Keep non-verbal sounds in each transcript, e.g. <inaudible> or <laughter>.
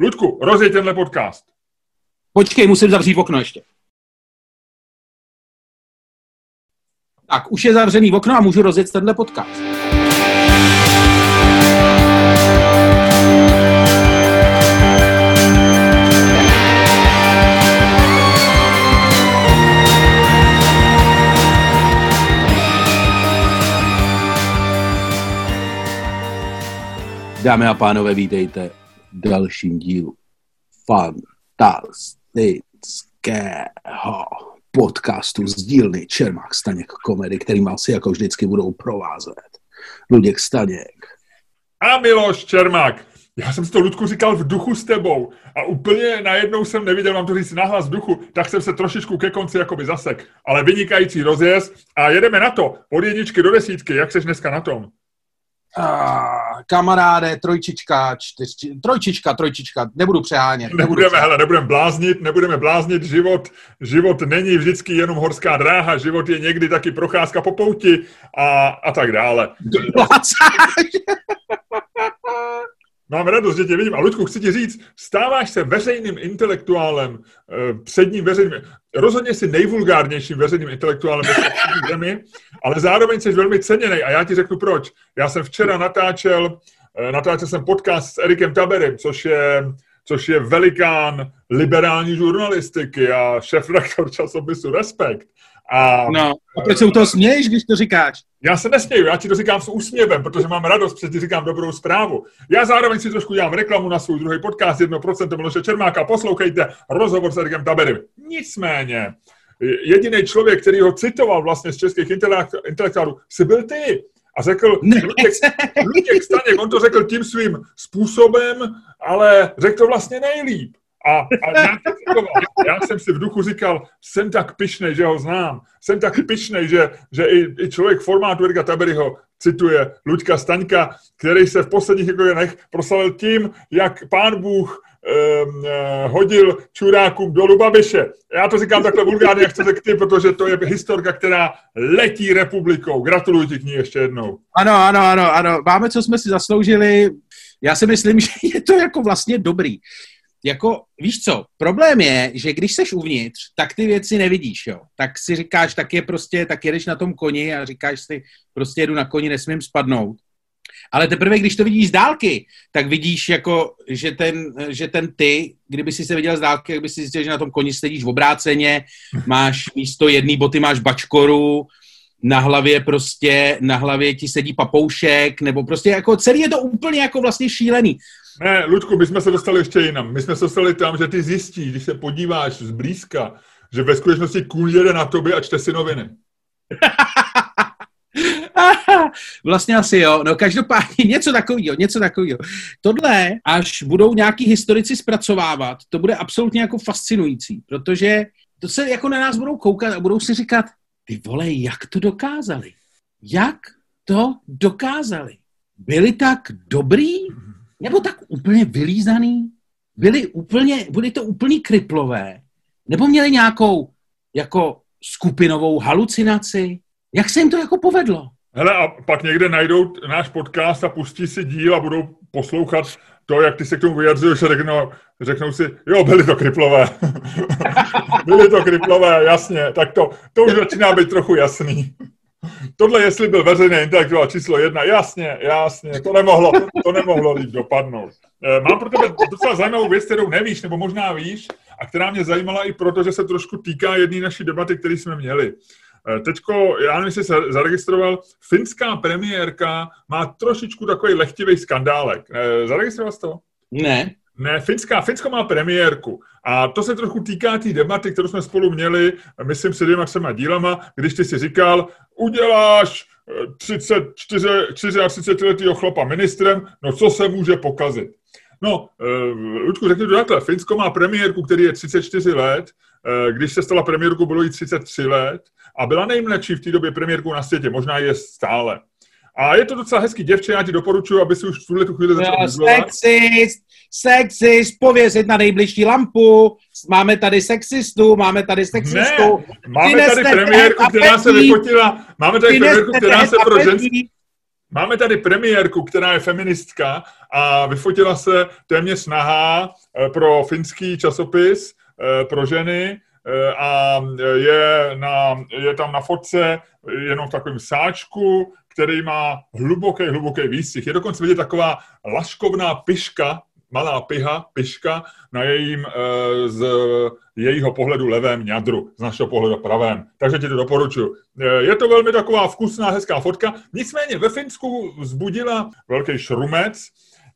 Ludku, rozjeď tenhle podcast. Počkej, musím zavřít okno ještě. Tak, už je zavřený okno a můžu rozjet tenhle podcast. Dámy a pánové, vítejte dalším dílu fantastického podcastu z dílny Čermák Staněk komedy, který vás jako vždycky budou provázet. Luděk Staněk. A Miloš Čermák. Já jsem si to, Ludku, říkal v duchu s tebou a úplně najednou jsem neviděl, mám to říct nahlas v duchu, tak jsem se trošičku ke konci jakoby zasek. Ale vynikající rozjezd a jedeme na to. Od jedničky do desítky, jak seš dneska na tom? Uh, kamaráde, trojčička, čtyř, trojčička, trojčička, nebudu přehánět. Nebudu nebudeme, přehánět. hele, nebudeme bláznit, nebudeme bláznit, život, život není vždycky jenom horská dráha, život je někdy taky procházka po pouti a, a tak dále. Mám radost, že tě vidím. A Ludku, chci ti říct, stáváš se veřejným intelektuálem, eh, předním veřejným, rozhodně si nejvulgárnějším veřejným intelektuálem v zemi, ale zároveň jsi velmi ceněný. A já ti řeknu proč. Já jsem včera natáčel, eh, natáčel jsem podcast s Erikem Taberem, což je, což je velikán liberální žurnalistiky a šéf-redaktor časopisu Respekt. A, no, a proč se u toho směješ, když to říkáš? Já se nesměju, já ti to říkám s úsměvem, protože mám radost, protože ti říkám dobrou zprávu. Já zároveň si trošku dělám reklamu na svůj druhý podcast 1% Miloše Čermáka. Poslouchejte rozhovor s Erikem Taberem. Nicméně, jediný člověk, který ho citoval vlastně z českých intelektuálů, si byl ty. A řekl, Luděk, Luděk Staněk, on to řekl tím svým způsobem, ale řekl to vlastně nejlíp. A, a já, já jsem si v duchu říkal, jsem tak pišnej, že ho znám. Jsem tak pišnej, že, že i, i člověk formátu Erika Taberyho cituje Luďka Staňka, který se v posledních dnech proslavil tím, jak pán Bůh um, hodil čurákům dolů Babiše. Já to říkám takhle vulgárně, jak to ty, protože to je historka, která letí republikou. Gratuluji ti k ní ještě jednou. Ano, ano, ano, ano. Máme, co jsme si zasloužili. Já si myslím, <laughs> že je to jako vlastně dobrý jako, víš co, problém je, že když seš uvnitř, tak ty věci nevidíš, jo. Tak si říkáš, tak je prostě, tak jedeš na tom koni a říkáš si, prostě jedu na koni, nesmím spadnout. Ale teprve, když to vidíš z dálky, tak vidíš, jako, že, ten, že ten ty, kdyby si se viděl z dálky, kdyby si zjistil, že na tom koni sedíš v obráceně, máš místo jedné boty máš bačkoru, na hlavě prostě, na hlavě ti sedí papoušek, nebo prostě jako celý je to úplně jako vlastně šílený. Ne, Ludku, my jsme se dostali ještě jinam. My jsme se dostali tam, že ty zjistíš, když se podíváš zblízka, že ve skutečnosti kůň jede na tobě a čte si noviny. <laughs> vlastně asi jo. No každopádně něco takového, něco takového. Tohle, až budou nějaký historici zpracovávat, to bude absolutně jako fascinující, protože to se jako na nás budou koukat a budou si říkat, ty vole, jak to dokázali? Jak to dokázali? Byli tak dobrý? Nebo tak úplně vylízaný, byli úplně, byli to úplný kriplové, nebo měli nějakou jako skupinovou halucinaci. Jak se jim to jako povedlo? Hele, a pak někde najdou náš podcast a pustí si díl a budou poslouchat to, jak ty se k tomu vyjadřuješ a řeknou, řeknou si, jo, byli to kriplové. <laughs> byli to kriplové, jasně. Tak to, to už <laughs> začíná být trochu jasný. Tohle, jestli byl veřejný intelektuál číslo jedna, jasně, jasně, to nemohlo, to nemohlo líp dopadnout. Eh, mám pro tebe docela zajímavou věc, kterou nevíš, nebo možná víš, a která mě zajímala i proto, že se trošku týká jedné naší debaty, které jsme měli. Eh, teďko, já nevím, jestli se zaregistroval, finská premiérka má trošičku takový lehtivý skandálek. Eh, zaregistroval jsi to? Ne. Ne, Finská, Finsko má premiérku. A to se trochu týká té tý debaty, kterou jsme spolu měli, myslím, se dvěma třema dílama, když ty si říkal, uděláš 34, eh, 34 letého chlapa ministrem, no co se může pokazit? No, uh, Ludku, řekni to takhle. Finsko má premiérku, který je 34 let, uh, když se stala premiérku, bylo jí 33 let a byla nejmladší v té době premiérkou na světě, možná je stále. A je to docela hezký děvče, já ti doporučuji, aby si už v tuhle tu chvíli začal no, Sexist, sexist, pověsit na nejbližší lampu, máme tady sexistu, máme tady sexistu. Ne, máme tady premiérku, která se vyfotila, máme tady premiérku, která se pro ženský, Máme tady premiérku, která je feministka a vyfotila se téměř nahá eh, pro finský časopis eh, pro ženy eh, a je, na, je tam na fotce jenom v takovém sáčku, který má hluboký, hluboký výstřih. Je dokonce vidět taková laškovná piška malá piha, piška na jejím, eh, z jejího pohledu levém ňadru, z našeho pohledu pravém. Takže ti to doporučuji. Eh, je to velmi taková vkusná, hezká fotka. Nicméně ve Finsku vzbudila velký šrumec,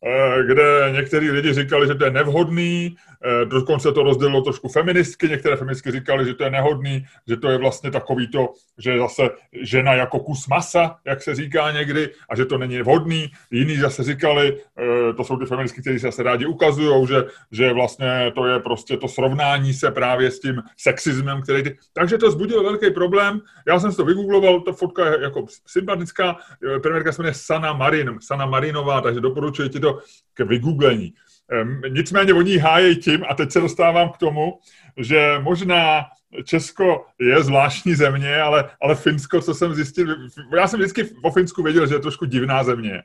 Eh, kde některý lidi říkali, že to je nevhodný, dokonce to rozdělilo trošku feministky, některé feministky říkali, že to je nehodný, že to je vlastně takový to, že zase žena jako kus masa, jak se říká někdy, a že to není vhodný. Jiní zase říkali, eh, to jsou ty feministky, kteří se zase rádi ukazují, že, že vlastně to je prostě to srovnání se právě s tím sexismem, který ty... Takže to zbudilo velký problém. Já jsem si to vygoogloval, ta fotka je jako sympatická, premiérka se jmenuje Sana Marin, Sana Marinová, takže doporučuji ti to k vygooglení. Nicméně oni hájejí tím, a teď se dostávám k tomu, že možná Česko je zvláštní země, ale, ale Finsko, co jsem zjistil, já jsem vždycky o Finsku věděl, že je trošku divná země.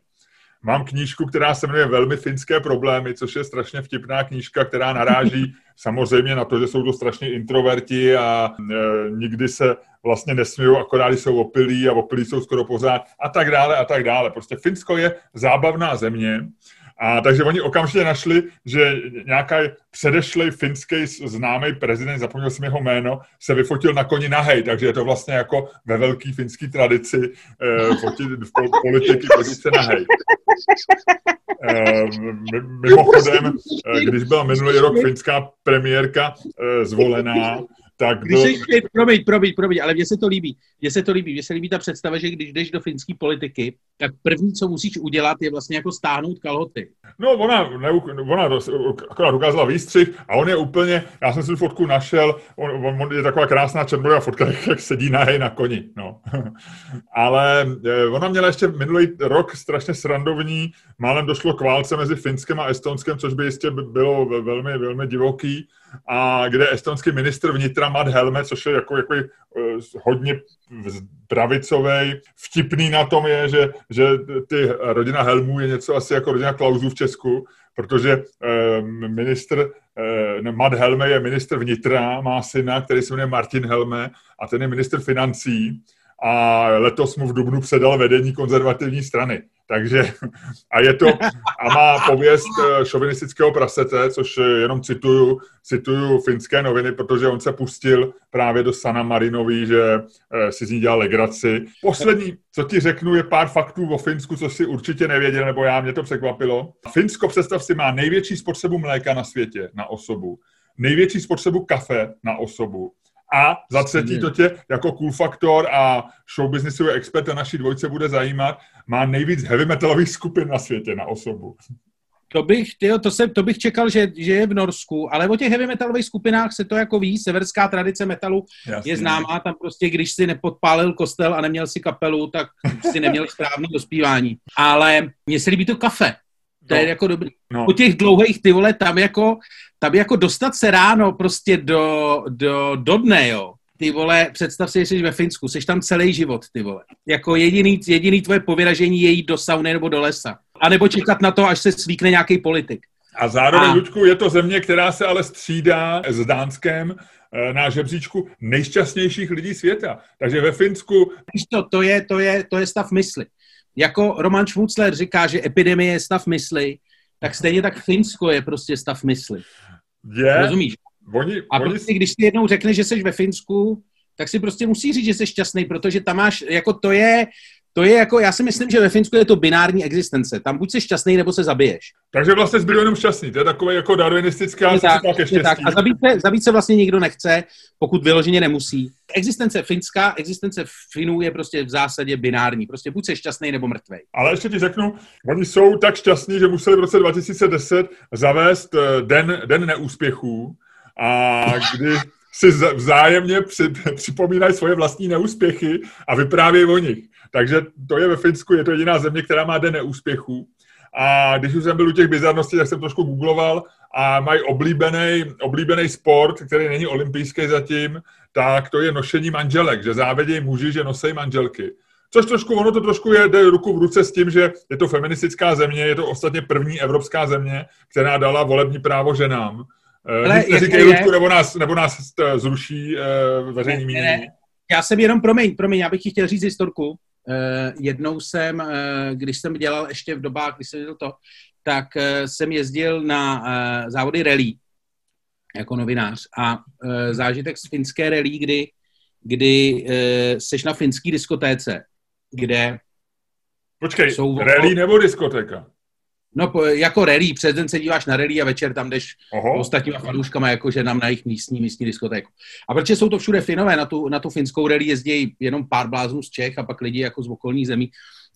Mám knížku, která se jmenuje Velmi finské problémy, což je strašně vtipná knížka, která naráží <laughs> samozřejmě na to, že jsou to strašně introverti a e, nikdy se vlastně nesmějí, akorát jsou opilí a opilí jsou skoro pořád a tak dále a tak dále. Prostě Finsko je zábavná země a takže oni okamžitě našli, že nějaký předešlej finský známý prezident, zapomněl jsem jeho jméno, se vyfotil na koni nahej, takže je to vlastně jako ve velké finské tradici eh, fotit v politiky fotit se nahej. Eh, mimochodem, eh, když byla minulý rok finská premiérka eh, zvolená, tak když do... jsi, promiň, promiň, promiň, ale mně se to líbí. Mně se to líbí. Mně se líbí ta představa, že když jdeš do finské politiky, tak první, co musíš udělat, je vlastně jako stáhnout kalhoty. No, ona, ne, ona akorát ukázala výstřih a on je úplně, já jsem si tu fotku našel, on, on je taková krásná červená fotka, <laughs> jak sedí na na koni, no. <laughs> Ale eh, ona měla ještě minulý rok strašně srandovní, málem došlo k válce mezi Finskem a Estonskem, což by jistě bylo velmi, velmi divoký a kde estonský ministr vnitra Matt Helme, což je jako, jako uh, hodně pravicový. Vtipný na tom je, že, že ty rodina Helmů je něco asi jako rodina Klausů v Česku, protože uh, ministr, uh, Matt Helme je ministr vnitra, má syna, který se jmenuje Martin Helme a ten je ministr financí a letos mu v Dubnu předal vedení konzervativní strany. Takže <laughs> a je to, a má pověst eh, šovinistického prasete, což jenom cituju, cituju finské noviny, protože on se pustil právě do Sana Marinový, že eh, si z ní dělal legraci. Poslední, co ti řeknu, je pár faktů o Finsku, co si určitě nevěděl, nebo já, mě to překvapilo. Finsko, představ si, má největší spotřebu mléka na světě na osobu, největší spotřebu kafe na osobu, a za třetí to tě jako cool faktor a showbiznisový expert a naší dvojce bude zajímat, má nejvíc heavy metalových skupin na světě na osobu. To bych, tyjo, to, se, to bych čekal, že, že je v Norsku, ale o těch heavy metalových skupinách se to jako ví, severská tradice metalu Jasně. je známá, tam prostě, když si nepodpálil kostel a neměl si kapelu, tak si neměl správný dospívání. Ale mně se líbí to kafe, to no. je jako dobrý. No. Po těch dlouhých, ty vole, tam jako, tam jako dostat se ráno prostě do, do, do dne, jo. Ty vole, představ si, že jsi ve Finsku, jsi tam celý život, ty vole. Jako jediný, jediný tvoje povyražení je jít do sauny nebo do lesa. A nebo čekat na to, až se svíkne nějaký politik. A zároveň, a... Ludku, je to země, která se ale střídá s Dánskem eh, na žebříčku nejšťastnějších lidí světa. Takže ve Finsku... To, to je, to je, to je stav mysli. Jako Roman Schmutzler říká, že epidemie je stav mysli, tak stejně tak Finsko je prostě stav mysli. Je. Rozumíš? Oni, a oni... prostě, když si jednou řekneš, že jsi ve Finsku, tak si prostě musí říct, že jsi šťastný, protože tam máš, jako to je, to je jako, já si myslím, že ve Finsku je to binární existence. Tam buď jsi šťastný, nebo se zabiješ. Takže vlastně zbyl jenom šťastný. To je takové jako darwinistická tak, tak, tak. A zabít se, zabít se vlastně nikdo nechce, pokud vyloženě nemusí. Existence finská, existence Finů je prostě v zásadě binární. Prostě buď jsi šťastný, nebo mrtvej. Ale ještě ti řeknu, oni jsou tak šťastní, že museli v roce 2010 zavést eh, den, den neúspěchů, a kdy si vzájemně při, připomínají svoje vlastní neúspěchy a vyprávějí o nich. Takže to je ve Finsku, je to jediná země, která má den neúspěchů. A když už jsem byl u těch bizarností, tak jsem trošku googloval a mají oblíbený, oblíbený sport, který není olympijský zatím, tak to je nošení manželek, že závědějí muži, že nosejí manželky. Což trošku, ono to trošku je, jde ruku v ruce s tím, že je to feministická země, je to ostatně první evropská země, která dala volební právo ženám. Eh, Ale Nic neříkej, Ludku, nebo nás, nebo nás zruší uh, veřejný mínění. Já jsem jenom, promiň, promiň, já bych ti chtěl říct historku. Uh, jednou jsem, uh, když jsem dělal ještě v dobách, když jsem dělal to, tak uh, jsem jezdil na uh, závody rally jako novinář a uh, zážitek z finské rally, kdy, kdy uh, seš na finský diskotéce, kde Počkej, jsou rally nebo diskotéka? No, jako rally, přes den se díváš na rally a večer tam jdeš Oho. ostatníma fanouškama, jakože nám na jejich místní, místní diskotéku. A protože jsou to všude Finové, na tu, na tu finskou rally jezdí jenom pár bláznů z Čech a pak lidi jako z okolních zemí,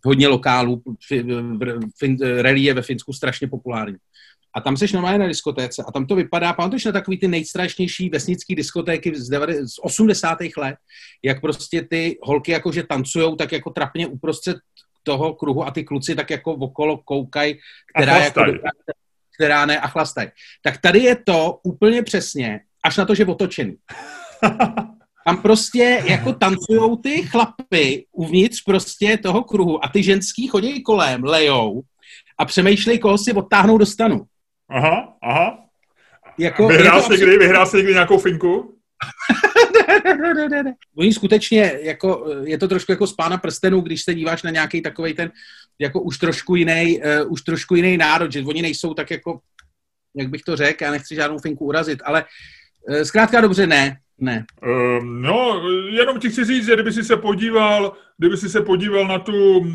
hodně lokálů. Fin, rally je ve Finsku strašně populární. A tam seš normálně na diskotéce a tam to vypadá, pamatuješ na takový ty nejstrašnější vesnické diskotéky z, 90, z 80. let, jak prostě ty holky jakože tancujou tak jako trapně uprostřed toho kruhu a ty kluci tak jako okolo koukají, která, jako, která ne a chlastají. Tak tady je to úplně přesně, až na to, že otočený. <laughs> Tam prostě jako tancujou ty chlapy uvnitř prostě toho kruhu a ty ženský chodí kolem, lejou a přemýšlej, koho si odtáhnou do stanu. Aha, aha. Jako, vyhrál jsi někdy, vyhrál jsi někdy nějakou finku? <laughs> Oni skutečně, jako, je to trošku jako z pána prstenů, když se díváš na nějaký takový ten, jako už trošku jiný, uh, už trošku jiný národ, že oni nejsou tak jako, jak bych to řekl, já nechci žádnou finku urazit, ale uh, zkrátka dobře ne, ne. Um, no, jenom ti chci říct, že kdyby si se podíval, kdyby si se podíval na tu, uh,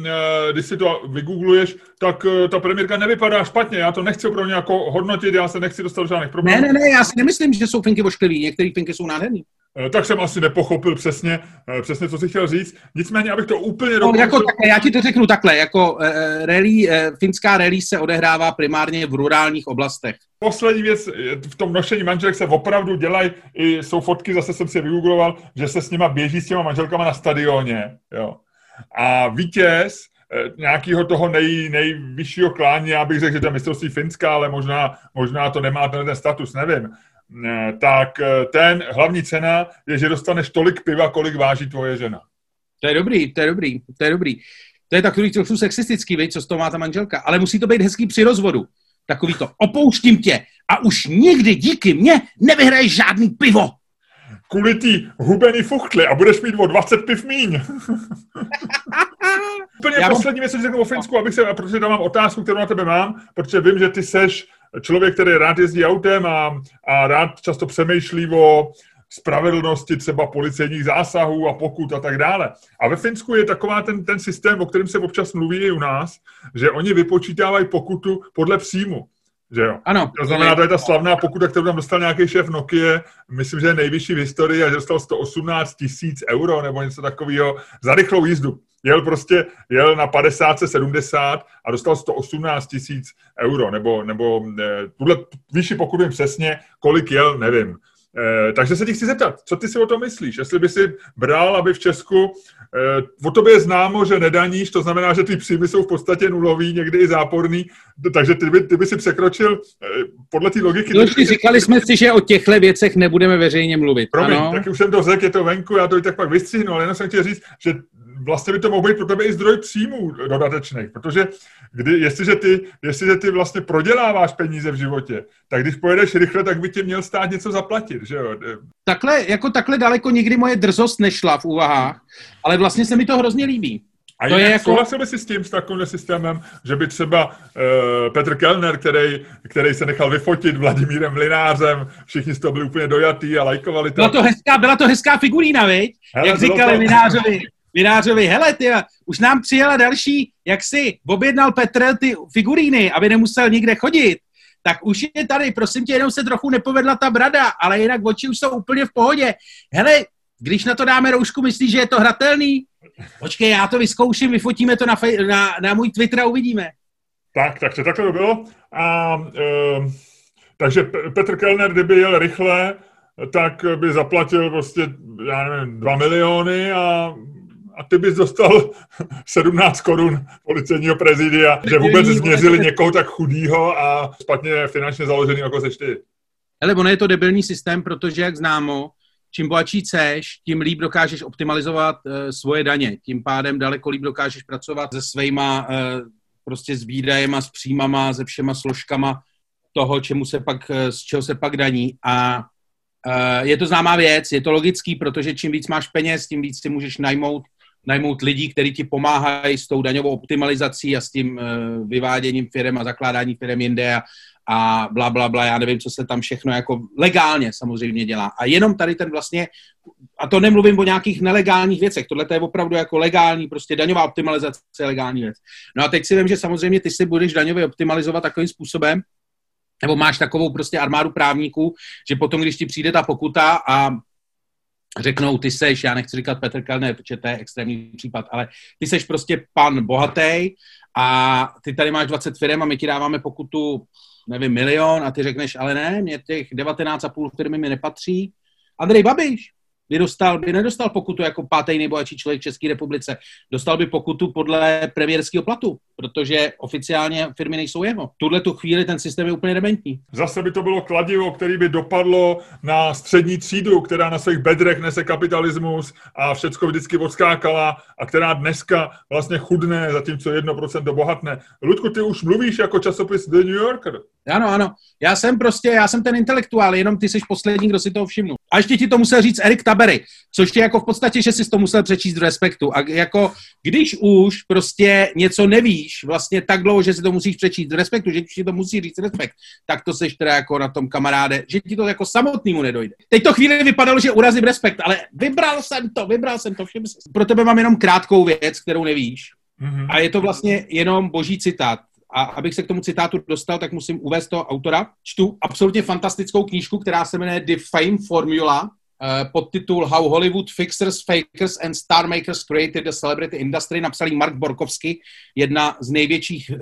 když si to vygoogluješ, tak uh, ta premiérka nevypadá špatně. Já to nechci pro jako hodnotit, já se nechci dostat do žádných problémů. Ne, ne, ne, já si nemyslím, že jsou finky ošklivý. Některé finky jsou nádherné. Eh, tak jsem asi nepochopil přesně, eh, přesně, co si chtěl říct. Nicméně, abych to úplně no, jako takhle, Já ti to řeknu takhle, jako uh, rally, uh, finská rally se odehrává primárně v rurálních oblastech. Poslední věc, v tom nošení manželek se opravdu dělají, i jsou fotky, zase jsem si vygoogloval, že se s nima běží s těma manželkama na stadioně. Jo. A vítěz nějakého toho nej, nejvyššího klání, já bych řekl, že to je mistrovství Finska, ale možná, možná to nemá ten status, nevím tak eh, ten hlavní cena je, že dostaneš tolik piva, kolik váží tvoje žena. To je dobrý, to je dobrý, to je dobrý. To je takový trochu sexistický, víc, co z toho má ta manželka. Ale musí to být hezký při rozvodu. Takový to, opouštím tě a už nikdy díky mně nevyhraješ žádný pivo. Kvůli tý hubený fuchtli a budeš mít o 20 piv míň. <laughs> Úplně Já poslední věc, co řeknu o Finsku, abych se, protože tam mám otázku, kterou na tebe mám, protože vím, že ty seš člověk, který rád jezdí autem a, a rád často přemýšlí o spravedlnosti třeba policejních zásahů a pokut a tak dále. A ve Finsku je taková ten, ten systém, o kterém se občas mluví i u nás, že oni vypočítávají pokutu podle příjmu. Že jo? Ano. To znamená, to je ta slavná pokuta, kterou tam dostal nějaký šéf Nokia, myslím, že je nejvyšší v historii a že dostal 118 tisíc euro nebo něco takového za rychlou jízdu. Jel prostě, jel na 50, 70 a dostal 118 tisíc euro, nebo, nebo eh, tuhle výši pokud vím přesně, kolik jel, nevím. Eh, takže se ti chci zeptat, co ty si o tom myslíš? Jestli by si bral, aby v Česku, eh, o tobě je známo, že nedaníš, to znamená, že ty příjmy jsou v podstatě nulový, někdy i záporný, takže ty by, ty by si překročil eh, podle té logiky... No, ty, říkali jsme si, že o těchto věcech nebudeme veřejně mluvit. Promiň, ano? tak už jsem to řekl, je to venku, já to i tak pak vystřihnu, ale jenom jsem chtěl říct, že vlastně by to mohl být pro tebe i zdroj příjmů dodatečných, protože kdy, jestliže, ty, jestliže ty vlastně proděláváš peníze v životě, tak když pojedeš rychle, tak by tě měl stát něco zaplatit, že jo? Takhle, jako takhle daleko nikdy moje drzost nešla v úvahách, ale vlastně se mi to hrozně líbí. A to je jako... souhlasil by si s tím, s takovým systémem, že by třeba uh, Petr Kellner, který, který se nechal vyfotit Vladimírem Mlinářem, všichni z toho byli úplně dojatý a lajkovali to. Byla to hezká, byla to hezká figurína, viď? Hele, Jak říkali to... Mlinářovi, <laughs> Minářovi, hele, ty, už nám přijela další, jak si objednal Petr ty figuríny, aby nemusel nikde chodit, tak už je tady, prosím tě, jenom se trochu nepovedla ta brada, ale jinak oči už jsou úplně v pohodě. Hele, když na to dáme roušku, myslíš, že je to hratelný? Počkej, já to vyzkouším, vyfotíme to na, fej, na, na můj Twitter a uvidíme. Tak, takže takhle to bylo. A, e, takže Petr Kellner, kdyby jel rychle, tak by zaplatil prostě, já nevím, 2 miliony a a ty bys dostal <laughs> 17 korun policejního prezidia, že vůbec změřili někoho tak chudýho a špatně finančně založený, jako seš ty. Ale ono je to debilní systém, protože, jak známo, čím bohatší seš, tím líp dokážeš optimalizovat uh, svoje daně. Tím pádem daleko líp dokážeš pracovat se svýma uh, prostě s výdajema, s příjmama, se všema složkama toho, čemu se pak, uh, z čeho se pak daní. A uh, je to známá věc, je to logický, protože čím víc máš peněz, tím víc si můžeš najmout najmout lidí, kteří ti pomáhají s tou daňovou optimalizací a s tím uh, vyváděním firm a zakládání firm jinde a, a bla, bla, bla, já nevím, co se tam všechno jako legálně samozřejmě dělá. A jenom tady ten vlastně, a to nemluvím o nějakých nelegálních věcech, tohle to je opravdu jako legální, prostě daňová optimalizace je legální věc. No a teď si vím, že samozřejmě ty si budeš daňově optimalizovat takovým způsobem, nebo máš takovou prostě armádu právníků, že potom, když ti přijde ta pokuta a řeknou, ty seš, já nechci říkat Petr Kellner, protože to je extrémní případ, ale ty seš prostě pan bohatý a ty tady máš 20 firm a my ti dáváme pokutu, nevím, milion a ty řekneš, ale ne, mě těch 19,5 firmy mi nepatří. Andrej Babiš, by, dostal, by nedostal pokutu jako pátý nejbohatší člověk v České republice. Dostal by pokutu podle premiérského platu, protože oficiálně firmy nejsou jeho. Tuhle tu chvíli ten systém je úplně dementní. Zase by to bylo kladivo, který by dopadlo na střední třídu, která na svých bedrech nese kapitalismus a všecko vždycky odskákala a která dneska vlastně chudne, zatímco 1% bohatne. Ludku, ty už mluvíš jako časopis The New Yorker. Ano, ano. Já jsem prostě, já jsem ten intelektuál, jenom ty jsi poslední, kdo si toho všimnul. A ještě ti to musel říct Erik Tabery, což je jako v podstatě, že jsi to musel přečíst v respektu. A jako, když už prostě něco nevíš, vlastně tak dlouho, že si to musíš přečíst v respektu, že ti to musí říct respekt, tak to seš teda jako na tom kamaráde, že ti to jako samotnému nedojde. Teď to chvíli vypadalo, že urazím respekt, ale vybral jsem to, vybral jsem to, všem Pro tebe mám jenom krátkou věc, kterou nevíš. Mm-hmm. A je to vlastně jenom boží citát a abych se k tomu citátu dostal, tak musím uvést toho autora. Čtu absolutně fantastickou knížku, která se jmenuje The Fame Formula, podtitul How Hollywood Fixers, Fakers and Star Makers Created the Celebrity Industry, napsal Mark Borkovsky, jedna z největších uh,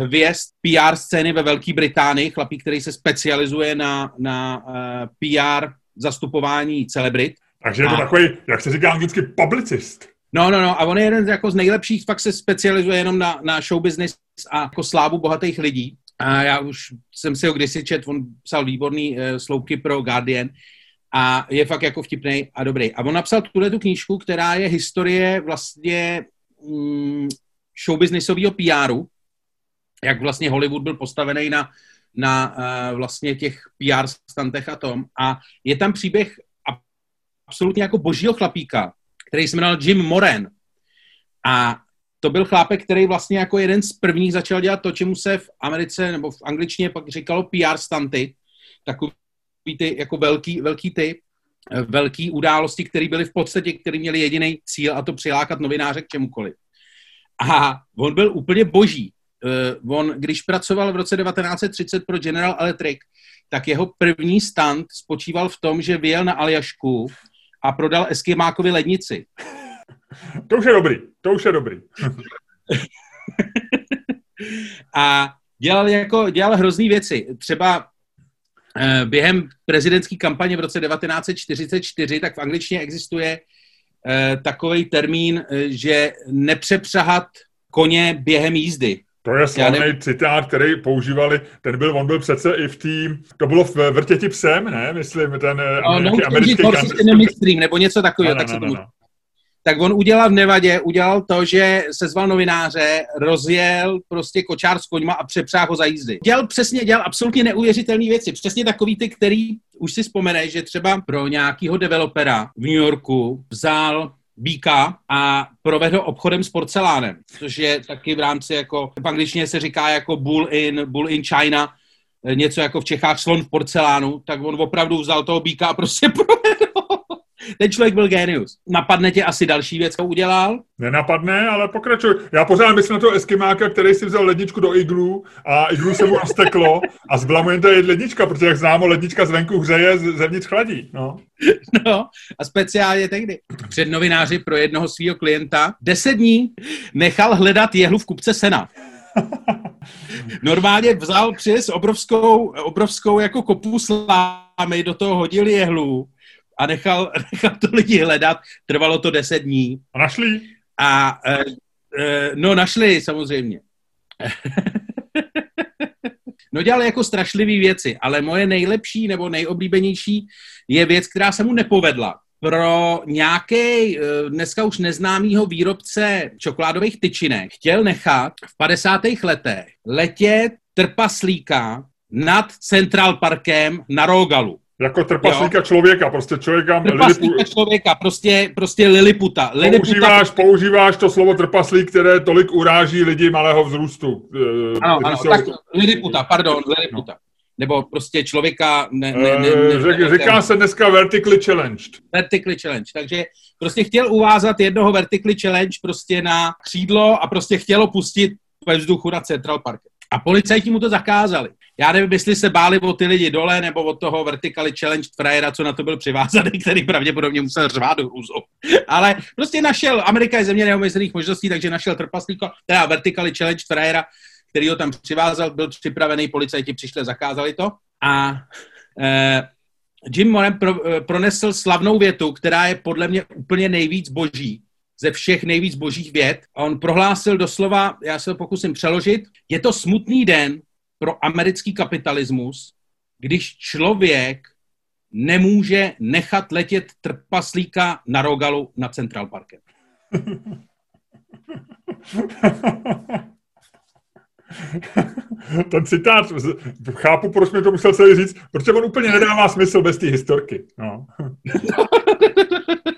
hvězd PR scény ve Velké Británii, chlapík, který se specializuje na, na uh, eh, PR zastupování celebrit. Takže je to a... takový, jak se říká anglicky, publicist. No, no, no, a on je jeden z, jako z nejlepších, fakt se specializuje jenom na, na show business a jako slávu bohatých lidí. A já už jsem si ho kdysi čet, on psal výborný uh, sloupky pro Guardian a je fakt jako vtipný a dobrý. A on napsal tuhle tu knížku, která je historie vlastně mm, showbiznisového PRu, jak vlastně Hollywood byl postavený na, na uh, vlastně těch PR stantech a tom. A je tam příběh absolutně jako božího chlapíka, který se jmenoval Jim Moran. A to byl chlápek, který vlastně jako jeden z prvních začal dělat to, čemu se v Americe nebo v angličtině pak říkalo PR stunty, takový ty jako velký, velký ty, velký události, které byly v podstatě, které měly jediný cíl a to přilákat novináře k čemukoliv. A on byl úplně boží. Uh, on, když pracoval v roce 1930 pro General Electric, tak jeho první stunt spočíval v tom, že vyjel na Aljašku a prodal Eskimákovi lednici. To už je dobrý, to už je dobrý. <laughs> a dělal, jako, dělal hrozný věci. Třeba eh, během prezidentské kampaně v roce 1944, tak v angličtině existuje eh, takový termín, eh, že nepřepřahat koně během jízdy. To je slavný citát, který používali, ten byl, on byl přece i v tým, to bylo v Vrtěti psem, ne, myslím, ten no, no, americký nebo něco takového, no, no, tak se tomu... No, no. Tak on udělal v Nevadě, udělal to, že sezval novináře, rozjel prostě kočár s koňma a přepřáhl ho za jízdy. Dělal přesně, dělal absolutně neuvěřitelné věci. Přesně takový ty, který už si vzpomeneš, že třeba pro nějakého developera v New Yorku vzal býka a provedl obchodem s porcelánem, což je taky v rámci jako, v angličtině se říká jako bull in, bull in China, něco jako v Čechách slon v porcelánu, tak on opravdu vzal toho býka a prostě <laughs> provedl ten člověk byl genius. Napadne tě asi další věc, co udělal? Nenapadne, ale pokračuj. Já pořád myslím na toho eskimáka, který si vzal ledničku do iglu a iglu se mu rozteklo a zblamuje to je lednička, protože jak známo, lednička zvenku hřeje, zevnitř chladí. No. no a speciálně tehdy. Před novináři pro jednoho svého klienta deset dní nechal hledat jehlu v kupce sena. <laughs> Normálně vzal přes obrovskou, obrovskou jako kopu slámy, do toho hodil jehlu a nechal, <laughs> nechal to lidi hledat. Trvalo to deset dní. A našli? A e, e, no našli samozřejmě. <laughs> no dělal jako strašlivý věci, ale moje nejlepší nebo nejoblíbenější je věc, která se mu nepovedla. pro nějaký dneska už neznámýho výrobce čokoládových tyčinek chtěl nechat v 50. letech letět trpaslíka nad Central Parkem na Rogalu. Jako trpaslíka jo. člověka, prostě člověka... Trpaslíka Lilipu... člověka, prostě, prostě Liliputa. Liliputa. Používáš, používáš to slovo trpaslík, které tolik uráží lidi malého vzrůstu. Eh, ano, ano, jsou... tak Liliputa, pardon, Liliputa. No. Nebo prostě člověka... Ne, ne, ne, ne, Řek, ne, říká se dneska vertically challenged. Vertically challenged, takže prostě chtěl uvázat jednoho vertically challenge prostě na křídlo a prostě chtělo pustit ve vzduchu na Central Park. A policajti mu to zakázali. Já nevím, jestli se báli o ty lidi dole, nebo od toho vertically challenge frajera, co na to byl přivázaný, <laughs> který pravděpodobně musel řvát hrůzou. Ale prostě našel, Amerika je země neomezených možností, takže našel trpaslíka, teda vertically challenge frajera, který ho tam přivázal, byl připravený, policajti přišli, zakázali to. A eh, Jim Moran pro, eh, pronesl slavnou větu, která je podle mě úplně nejvíc boží ze všech nejvíc božích věd. A on prohlásil doslova, já se to pokusím přeložit, je to smutný den pro americký kapitalismus, když člověk nemůže nechat letět trpaslíka na Rogalu na Central Parkem. Ten citát, chápu, proč mi to musel se říct, protože on úplně nedává smysl bez té historky. No. <laughs>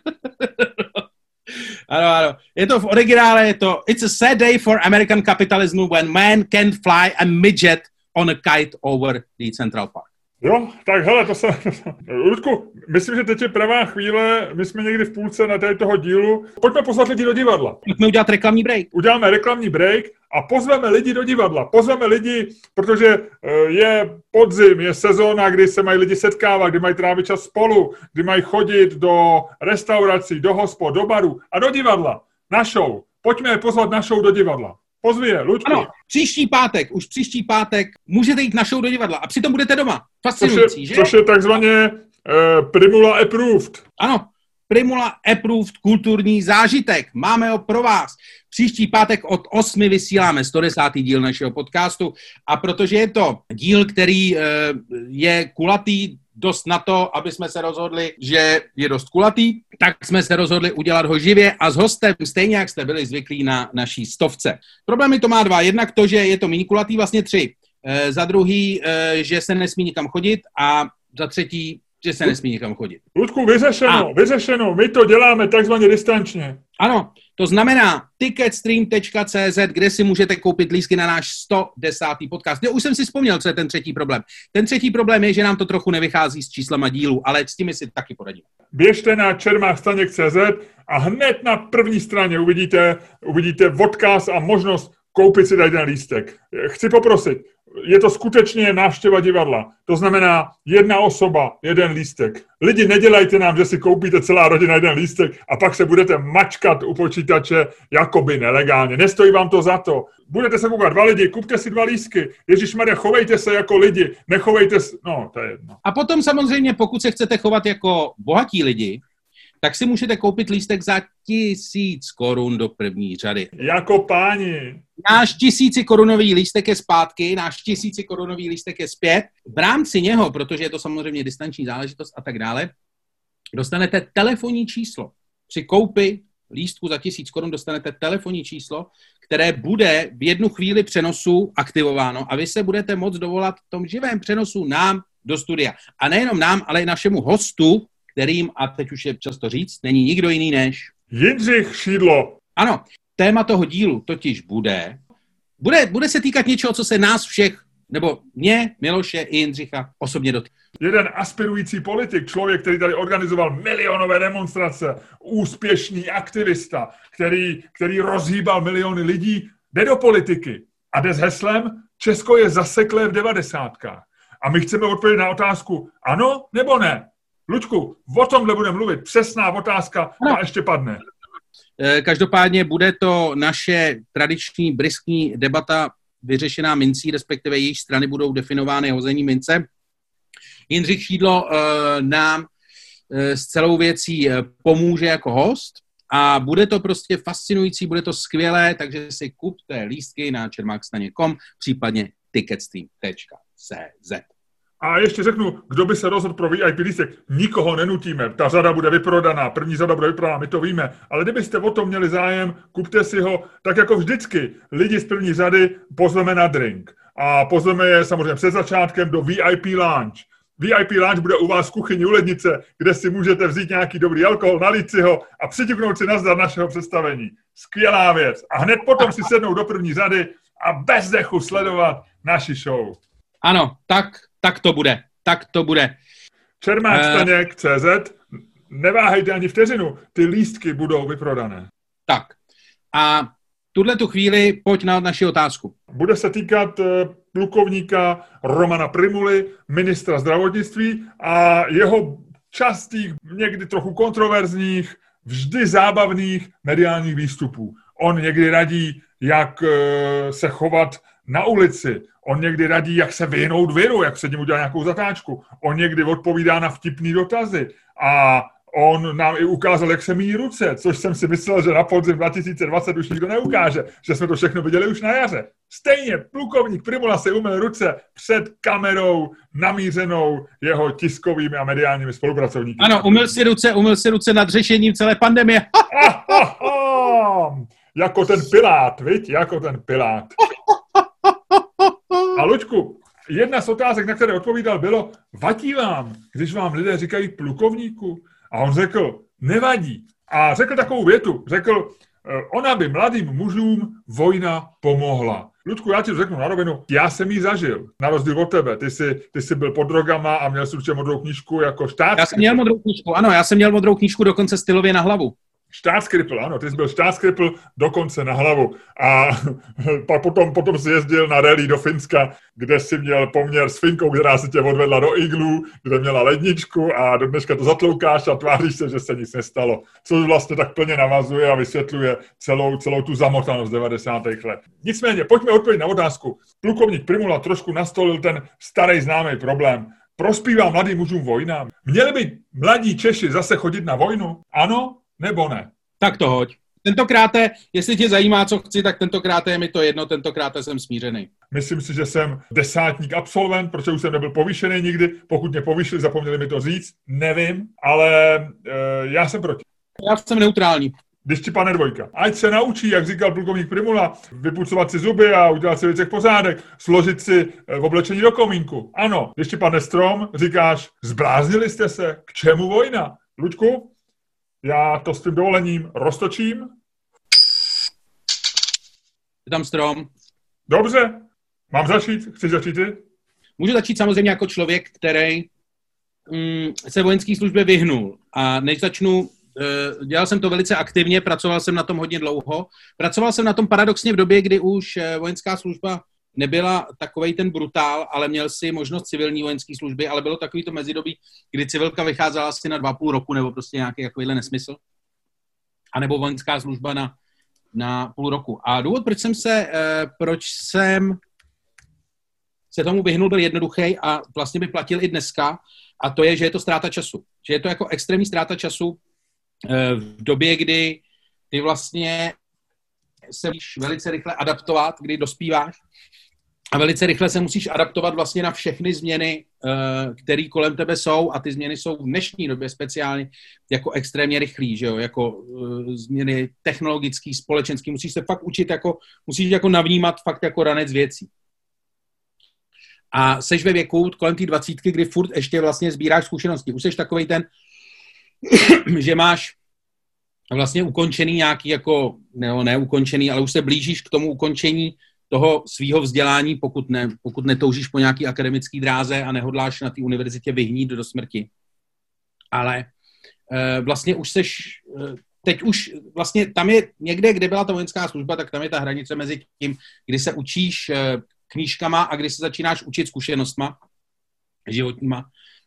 Ano, ano. Je to v originále, je to It's a sad day for American capitalism when man can fly a midget on a kite over the Central Park. Jo, tak hele, to se... Ludku, myslím, že teď je pravá chvíle, my jsme někdy v půlce na tady toho dílu. Pojďme pozvat lidi do divadla. Pojďme udělat reklamní break. Uděláme reklamní break a pozveme lidi do divadla. Pozveme lidi, protože eh, je podzim, je sezóna, kdy se mají lidi setkávat, kdy mají trávit čas spolu, kdy mají chodit do restaurací, do hospod, do baru a do divadla. Na show. Pojďme je pozvat na show do divadla. Pozvi je, Luďku. Ano, příští pátek, už příští pátek můžete jít na show do divadla a přitom budete doma. Fascinující, což je, že? Což je takzvaně uh, Primula Approved. Ano, Primula Approved kulturní zážitek. Máme ho pro vás. Příští pátek od 8 vysíláme 110. díl našeho podcastu a protože je to díl, který uh, je kulatý, dost na to, aby jsme se rozhodli, že je dost kulatý, tak jsme se rozhodli udělat ho živě a s hostem, stejně jak jste byli zvyklí na naší stovce. Problémy to má dva. Jednak to, že je to mini kulatý, vlastně tři. E, za druhý, e, že se nesmí nikam chodit a za třetí, že se nesmí nikam chodit. Ludku, vyřešeno, a. vyřešeno. My to děláme takzvaně distančně. Ano, to znamená ticketstream.cz, kde si můžete koupit lístky na náš 110. podcast. Já už jsem si vzpomněl, co je ten třetí problém. Ten třetí problém je, že nám to trochu nevychází s číslama dílu, ale s těmi si taky poradíme. Běžte na čermástaněk.cz a hned na první straně uvidíte, uvidíte odkaz a možnost koupit si tady ten lístek. Chci poprosit, je to skutečně návštěva divadla. To znamená jedna osoba, jeden lístek. Lidi, nedělejte nám, že si koupíte celá rodina jeden lístek a pak se budete mačkat u počítače jakoby nelegálně. Nestojí vám to za to. Budete se koukat dva lidi, kupte si dva lístky. Ježíš Maria, chovejte se jako lidi, nechovejte se... No, to je jedno. A potom samozřejmě, pokud se chcete chovat jako bohatí lidi, tak si můžete koupit lístek za tisíc korun do první řady. Jako páni. Náš tisíci korunový lístek je zpátky, náš tisíci korunový lístek je zpět. V rámci něho, protože je to samozřejmě distanční záležitost a tak dále, dostanete telefonní číslo. Při koupi lístku za tisíc korun dostanete telefonní číslo, které bude v jednu chvíli přenosu aktivováno a vy se budete moct dovolat v tom živém přenosu nám do studia. A nejenom nám, ale i našemu hostu, kterým, a teď už je často říct, není nikdo jiný než... Jindřich Šídlo. Ano, téma toho dílu totiž bude, bude, bude se týkat něčeho, co se nás všech, nebo mě, Miloše i Jindřicha osobně dotýká. Jeden aspirující politik, člověk, který tady organizoval milionové demonstrace, úspěšný aktivista, který, který rozhýbal miliony lidí, jde do politiky a jde s heslem Česko je zaseklé v devadesátkách. A my chceme odpovědět na otázku ano nebo ne. Lučku, o tomhle budeme mluvit. Přesná otázka no. a ještě padne. E, každopádně bude to naše tradiční briskní debata vyřešená mincí, respektive jejich strany budou definovány hození mince. Jindřich Šídlo uh, nám uh, s celou věcí pomůže jako host a bude to prostě fascinující, bude to skvělé, takže si kupte lístky na čermákstaně.com, případně ticketstream.cz. A ještě řeknu, kdo by se rozhodl pro VIP lístek, nikoho nenutíme. Ta řada bude vyprodaná, první řada bude vyprodaná, my to víme. Ale kdybyste o tom měli zájem, kupte si ho, tak jako vždycky. Lidi z první řady pozveme na drink. A pozveme je samozřejmě před začátkem do VIP lounge. VIP lounge bude u vás v kuchyni u lednice, kde si můžete vzít nějaký dobrý alkohol, nalít si ho a přitiknout si nazdar našeho představení. Skvělá věc. A hned potom si sednou do první řady a bez dechu sledovat naši show. Ano, tak, tak to bude. Tak to bude. Čermák uh, Staněk, CZ, neváhejte ani vteřinu, ty lístky budou vyprodané. Tak. A tuhle tu chvíli pojď na naši otázku. Bude se týkat eh, plukovníka Romana Primuly, ministra zdravotnictví a jeho častých, někdy trochu kontroverzních, vždy zábavných mediálních výstupů. On někdy radí, jak eh, se chovat na ulici. On někdy radí, jak se vyhnout viru, jak se ním udělat nějakou zatáčku. On někdy odpovídá na vtipný dotazy. A on nám i ukázal, jak se míjí ruce, což jsem si myslel, že na podzim 2020 už nikdo neukáže, že jsme to všechno viděli už na jaře. Stejně plukovník Primula se umyl ruce před kamerou namířenou jeho tiskovými a mediálními spolupracovníky. Ano, umyl si ruce, umyl si ruce nad řešením celé pandemie. Ah, ah, ah. Jako ten Pilát, viď? Jako ten Pilát. A Luďku, jedna z otázek, na které odpovídal, bylo, vadí vám, když vám lidé říkají plukovníku? A on řekl, nevadí. A řekl takovou větu, řekl, eh, ona by mladým mužům vojna pomohla. Ludku, já ti řeknu na rovinu, já jsem ji zažil, na rozdíl od tebe. Ty jsi, ty jsi byl pod drogama a měl jsi určitě modrou knížku jako štát. Já jsem měl modrou knížku, ano, já jsem měl modrou knížku dokonce stylově na hlavu. Štátskrypl, ano, ty jsi byl štátskrypl dokonce na hlavu. A <laughs> potom, potom jsi jezdil na rally do Finska, kde si měl poměr s Finkou, která si tě odvedla do iglu, kde měla ledničku a do dneška to zatloukáš a tváříš se, že se nic nestalo. Což vlastně tak plně navazuje a vysvětluje celou, celou tu zamotanost 90. let. Nicméně, pojďme odpovědět na otázku. Plukovník Primula trošku nastolil ten starý známý problém. Prospívá mladým mužům vojna. Měli by mladí Češi zase chodit na vojnu? Ano, nebo ne? Tak to hoď. Tentokrát, jestli tě zajímá, co chci, tak tentokrát je mi to jedno, tentokrát jsem smířený. Myslím si, že jsem desátník absolvent, protože už jsem nebyl povýšený nikdy. Pokud mě povýšili, zapomněli mi to říct, nevím, ale e, já jsem proti. Já jsem neutrální. Když ti pane dvojka. Ať se naučí, jak říkal plukovník Primula, vypucovat si zuby a udělat si věcech pořádek, složit si eh, v oblečení do komínku. Ano, když ti pane Strom, říkáš, zbláznili jste se, k čemu vojna? Luďku, já to s tím dovolením roztočím. Je tam strom. Dobře, mám začít? Chci začít ty? Můžu začít samozřejmě jako člověk, který mm, se vojenské službě vyhnul. A než začnu, e, dělal jsem to velice aktivně, pracoval jsem na tom hodně dlouho. Pracoval jsem na tom paradoxně v době, kdy už e, vojenská služba nebyla takový ten brutál, ale měl si možnost civilní vojenské služby, ale bylo takový to mezidobí, kdy civilka vycházela asi na dva půl roku, nebo prostě nějaký takovýhle nesmysl. A nebo vojenská služba na, na půl roku. A důvod, proč jsem se, eh, proč jsem se tomu vyhnul, byl jednoduchý a vlastně by platil i dneska, a to je, že je to ztráta času. Že je to jako extrémní ztráta času eh, v době, kdy ty vlastně se musíš velice rychle adaptovat, kdy dospíváš a velice rychle se musíš adaptovat vlastně na všechny změny, eh, které kolem tebe jsou a ty změny jsou v dnešní době speciálně jako extrémně rychlý, že jo, jako eh, změny technologický, společenský, musíš se fakt učit jako, musíš jako navnímat fakt jako ranec věcí. A seš ve věku kolem té dvacítky, kdy furt ještě vlastně sbíráš zkušenosti. Už seš takovej ten, <coughs> že máš vlastně ukončený nějaký jako, ne, ne ukončený, ale už se blížíš k tomu ukončení toho svého vzdělání, pokud, ne, pokud netoužíš po nějaký akademický dráze a nehodláš na té univerzitě vyhnít do smrti. Ale e, vlastně už seš, e, teď už vlastně tam je někde, kde byla ta vojenská služba, tak tam je ta hranice mezi tím, kdy se učíš e, knížkama a kdy se začínáš učit zkušenostma životníma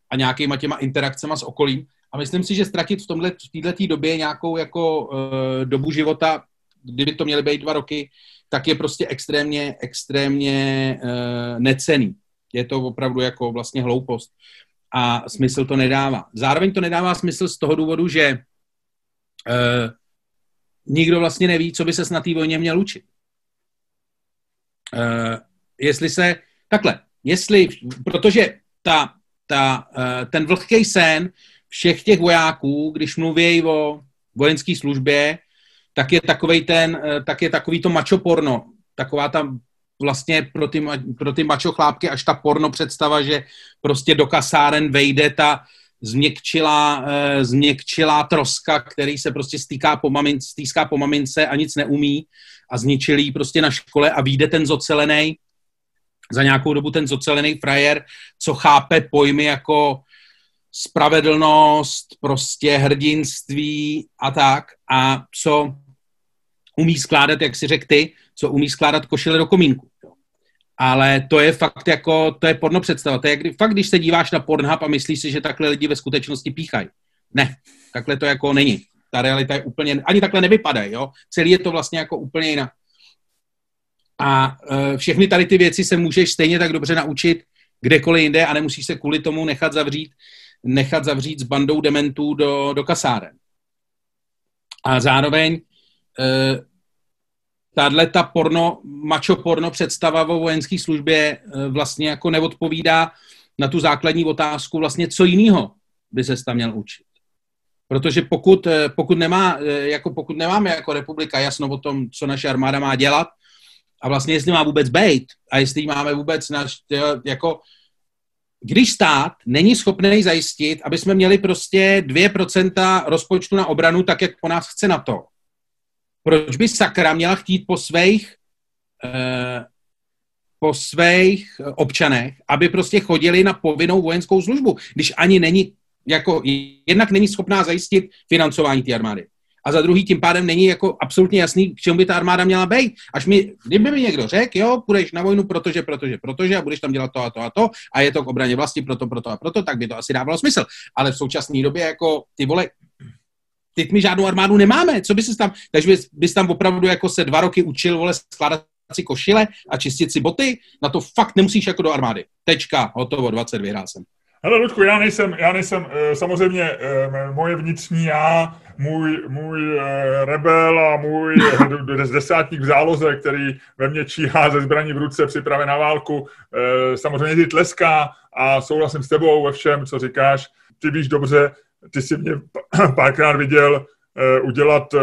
a nějakýma těma interakcema s okolím. A myslím si, že ztratit v tomhle, v této době nějakou jako uh, dobu života, kdyby to měly být dva roky, tak je prostě extrémně, extrémně uh, necený. Je to opravdu jako vlastně hloupost. A smysl to nedává. Zároveň to nedává smysl z toho důvodu, že uh, nikdo vlastně neví, co by se na té vojně měl učit. Uh, jestli se, takhle, jestli, protože ta, ta, ten vlhký sen všech těch vojáků, když mluví o vojenské službě, tak je takový ten, uh, tak je takový to macho porno. Taková tam vlastně pro ty, pro ty macho chlápky až ta porno představa, že prostě do kasáren vejde ta změkčilá, eh, změkčilá troska, který se prostě stýká po, mamin, stýská po mamince a nic neumí a zničil jí prostě na škole a vyjde ten zocelený, za nějakou dobu ten zocelený frajer, co chápe pojmy jako spravedlnost, prostě hrdinství a tak a co umí skládat, jak si řekl ty, co umí skládat košile do komínku. Ale to je fakt jako, to je porno představa. To je fakt, když se díváš na Pornhub a myslíš si, že takhle lidi ve skutečnosti píchají. Ne, takhle to jako není. Ta realita je úplně, ani takhle nevypadá, jo. Celý je to vlastně jako úplně jinak. A e, všechny tady ty věci se můžeš stejně tak dobře naučit kdekoliv jinde a nemusíš se kvůli tomu nechat zavřít, nechat zavřít s bandou dementů do, do kasáren. A zároveň e, tahle ta porno, macho porno představa o vojenské službě e, vlastně jako neodpovídá na tu základní otázku vlastně, co jiného by se tam měl učit. Protože pokud, e, pokud, nemá, jako pokud nemáme jako republika jasno o tom, co naše armáda má dělat, a vlastně jestli má vůbec být a jestli máme vůbec naš, jako když stát není schopný zajistit, aby jsme měli prostě 2% rozpočtu na obranu, tak jak po nás chce na to, proč by sakra měla chtít po svých eh, po svých občanech, aby prostě chodili na povinnou vojenskou službu, když ani není, jako jednak není schopná zajistit financování té armády. A za druhý tím pádem není jako absolutně jasný, k čemu by ta armáda měla být. Až mi, kdyby mi někdo řekl, jo, půjdeš na vojnu, protože, protože, protože a budeš tam dělat to a to a to a je to k obraně vlasti, proto, proto a proto, tak by to asi dávalo smysl. Ale v současné době jako ty vole, teď my žádnou armádu nemáme, co by se tam, takže bys, bys tam opravdu jako se dva roky učil, vole, skládat si košile a čistit si boty, na to fakt nemusíš jako do armády. Tečka, hotovo, 20 vyhrál jsem. Hele, Ludku, já nejsem, já nejsem eh, samozřejmě eh, moje vnitřní já, můj, můj eh, rebel a můj desátník v záloze, který ve mně číhá ze zbraní v ruce, připraven na válku, samozřejmě ti tleská a souhlasím s tebou ve všem, co říkáš. Ty víš dobře, ty jsi mě <clears throat> párkrát viděl udělat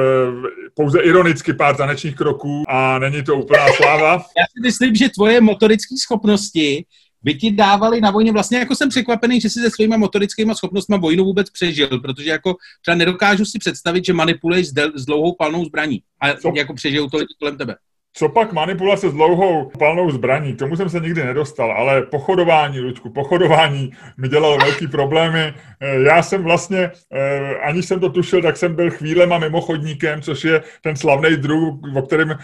pouze ironicky pár tanečních kroků a není to úplná sláva. Já si myslím, že tvoje motorické schopnosti by ti dávali na vojně, vlastně jako jsem překvapený, že si se svýma motorickými schopnostmi vojnu vůbec přežil, protože jako třeba nedokážu si představit, že manipuluješ s, del, s dlouhou palnou zbraní a Co? jako přežijou to lidi kolem tebe. Co pak manipulace s dlouhou palnou zbraní? Tomu jsem se nikdy nedostal, ale pochodování, Luďku, pochodování mi dělalo velký problémy. Eh, já jsem vlastně, eh, aniž jsem to tušil, tak jsem byl chvílema mimochodníkem, což je ten slavný druh, o kterém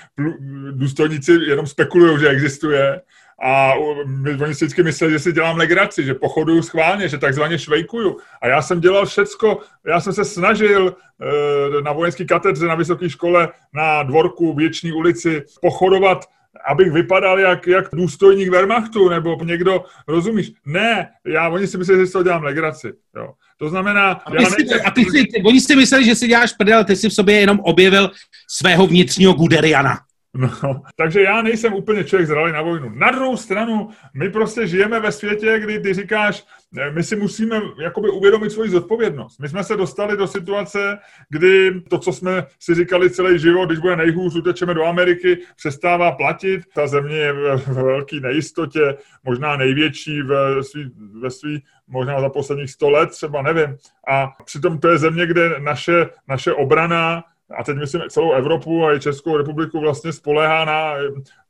důstojníci jenom spekulují, že existuje a my, oni si vždycky mysleli, že si dělám legraci, že pochoduju schválně, že takzvaně švejkuju. A já jsem dělal všecko, já jsem se snažil e, na vojenské katedře na vysoké škole na dvorku Věční ulici pochodovat abych vypadal jak, jak důstojník Wehrmachtu, nebo někdo, rozumíš? Ne, já, oni si mysleli, že si to dělám legraci. Jo. To znamená... A, já si, nejsem... a ty si, oni si mysleli, že si děláš prdel, ty si v sobě jenom objevil svého vnitřního Guderiana. No, takže já nejsem úplně člověk zralý na vojnu. Na druhou stranu, my prostě žijeme ve světě, kdy ty říkáš, eh, my si musíme jakoby uvědomit svoji zodpovědnost. My jsme se dostali do situace, kdy to, co jsme si říkali celý život, když bude nejhůř, utečeme do Ameriky, přestává platit. Ta země je v velké nejistotě, možná největší ve svý, ve svý možná za posledních sto let, třeba nevím. A přitom to je země, kde naše, naše obrana a teď myslím celou Evropu a i Českou republiku vlastně spolehá na,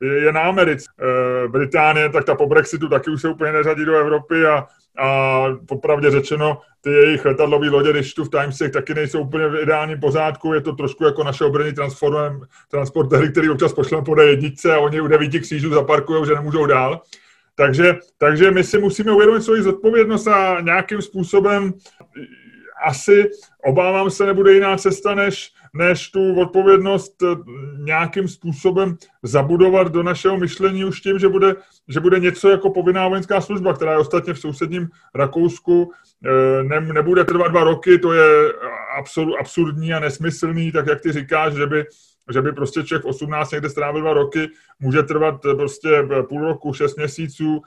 je na Americe. E, Británie, tak ta po Brexitu taky už se úplně neřadí do Evropy a, a popravdě řečeno, ty jejich letadlové lodě, když tu v Timesech, taky nejsou úplně v ideálním pořádku. Je to trošku jako naše obrany transportéry, který občas pošleme po jedničce a oni u devíti křížů zaparkují, že nemůžou dál. Takže, takže my si musíme uvědomit svoji zodpovědnost a nějakým způsobem asi, obávám se, nebude jiná cesta, než než tu odpovědnost eh, nějakým způsobem zabudovat do našeho myšlení už tím, že bude, že bude něco jako povinná vojenská služba, která je ostatně v sousedním Rakousku, eh, ne, nebude trvat dva roky, to je absur, absurdní a nesmyslný, tak jak ty říkáš, že by že by prostě Čech v 18 někde strávil dva roky, může trvat prostě půl roku, šest měsíců,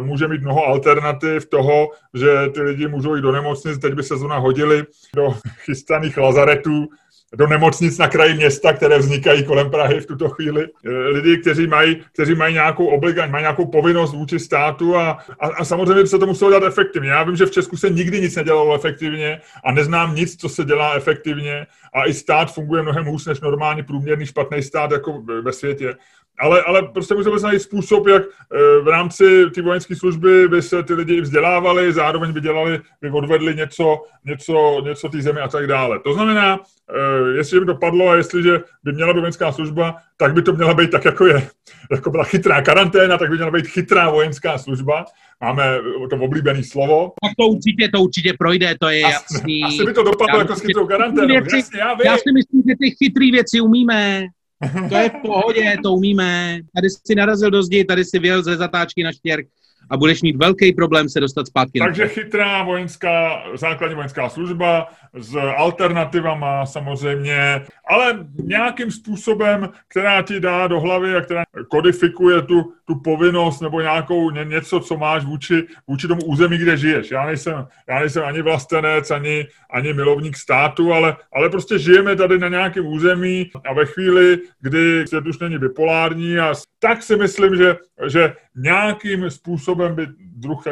může mít mnoho alternativ toho, že ty lidi můžou jít do nemocnic, teď by se zóna hodili do <laughs> chystaných lazaretů, do nemocnic na kraji města, které vznikají kolem Prahy v tuto chvíli. Eh, lidi, kteří mají, kteří mají nějakou obligaň, mají nějakou povinnost vůči státu a, a, a samozřejmě by se to muselo dělat efektivně. Já vím, že v Česku se nikdy nic nedělalo efektivně a neznám nic, co se dělá efektivně a i stát funguje mnohem hůř než normální průměrný špatný stát jako ve světě ale, ale prostě musíme najít způsob, jak eh, v rámci té vojenské služby by se ty lidi vzdělávali, zároveň by dělali, by odvedli něco, něco, něco té zemi a tak dále. To znamená, eh, jestli by to padlo a jestliže by měla být vojenská služba, tak by to měla být tak, jako je. Jako byla chytrá karanténa, tak by měla být chytrá vojenská služba. Máme to oblíbené slovo. Tak to určitě, to určitě projde, to je jasný. Asi by to dopadlo já jako s chytrou karanténou. Věci, Jasně, já, já si myslím, že ty chytrý věci umíme. To je v pohodě, to umíme. Tady si narazil do zdi, tady si vyjel ze zatáčky na štěrk a budeš mít velký problém se dostat zpátky. Takže chytrá vojenská, základní vojenská služba s alternativama samozřejmě, ale nějakým způsobem, která ti dá do hlavy a která kodifikuje tu, tu povinnost nebo nějakou ně, něco, co máš vůči, vůči tomu území, kde žiješ. Já nejsem, já nejsem ani vlastenec, ani, ani milovník státu, ale, ale prostě žijeme tady na nějakém území a ve chvíli, kdy svět už není bipolární a tak si myslím, že, že nějakým způsobem by druh